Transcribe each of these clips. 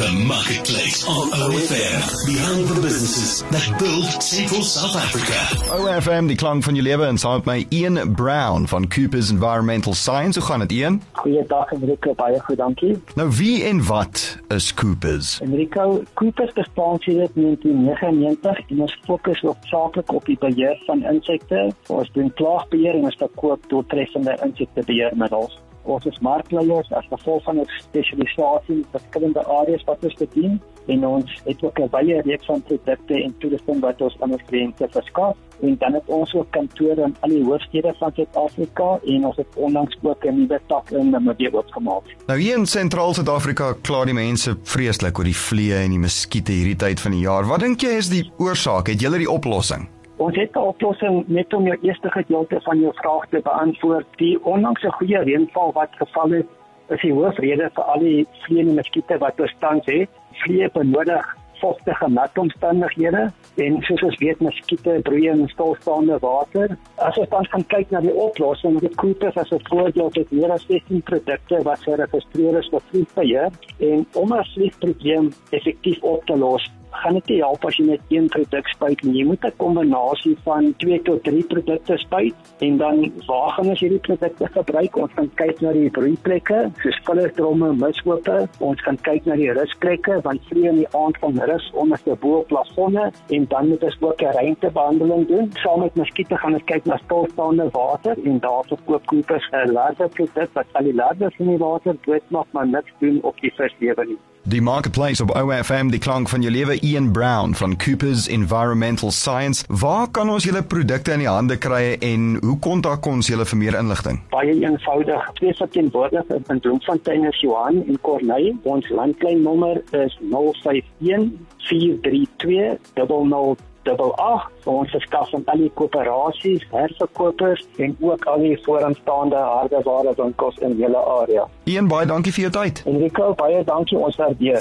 The Marketplace on OFM. Behind the businesses that build Central South Africa. OFM, die klank van jou lewe en saam met my Ian Brown van Coopers Environmental Science. Hoe gaan dit Ian? Goeiedag Enrico, baie goed, dankie. Nou wie en wat is Coopers? Enrico, Coopers bestaan sedert 1999 en ons fokus hoofsaaklik op die beheer van insekte. Ons doen klaagbeheer en ons verkoop doeltreffende insektebeheermiddels. Ons is markleiers as gevolg van ons spesialisasie in verskillende areas wat ons bedien en ons het ook 'n baie reeks van produkte en toerusting wat ons aan ons kliënte verskaf. En dan het ons ook kantore in al die hoofstede van Suid-Afrika en ons het onlangs ook 'n nuwe tak in Namibië oopgemaak. Nou hier in sentraal Suid-Afrika kla die mense vreeslik oor die vliee en die muskiete hierdie tyd van die jaar. Wat dink jy is die oorsaak? Het julle die oplossing? Ons het 'n oplossing net om jou eerste gedeelte van jou vraag te beantwoord. Die onlangse goeie reënval wat geval het, is die hoofrede vir al die vliee en muskiete wat ons tans het. Vliee benodig vochtige nat omstandighede en soos ons weet muskiete broei in stilstaande water. As ons dan kan kyk na die oplossing, die Coopers as 'n voorbeeld het meer as 16 produkte wat geregistreer is vir vliegbeheer en om 'n vliegprobleem effektief op te los, gaan dit nie help as jy net een produk spuit nie. Jy moet 'n kombinasie van 2 tot 3 produkte spuit en dan waar gaan ons hierdie produkte gebruik? Ons gaan kyk na die broeiplekke, soos vullerdromme, misope. Ons gaan kyk na die rusplekke want vliee in die aand van rus onderste bo plafonne en dan moet ons ook 'n ruimtebehandeling doen. Saam met muskiete gaan ons kyk na stilstaande water en daarso koop Coopers 'n large produk wat al die larwes in die water doodmaak maar niks doen op die vislewe nie. Die Marketplace op OFM, die klank van jou lewe Ian Brown van Coopers Environmental Science. Waar kan ons julle produkte in die hande kry en hoe kontak ons julle vir meer inligting? Baie eenvoudig. Twee verteenwoordigers in Bloemfontein is Johan en Corneille. Ons landlynnommer is 051 432 00 dubbel 8 ons verskaf aan al die koöperasies, herverkopers en ook al die vooraanstaande hardeware winkels in julle area. Ian, baie dankie vir jou tyd. Enrico, baie dankie ons waardeer.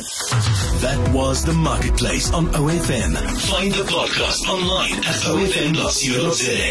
That was the Marketplace on OFM. Find the podcast online at ofm.co.za.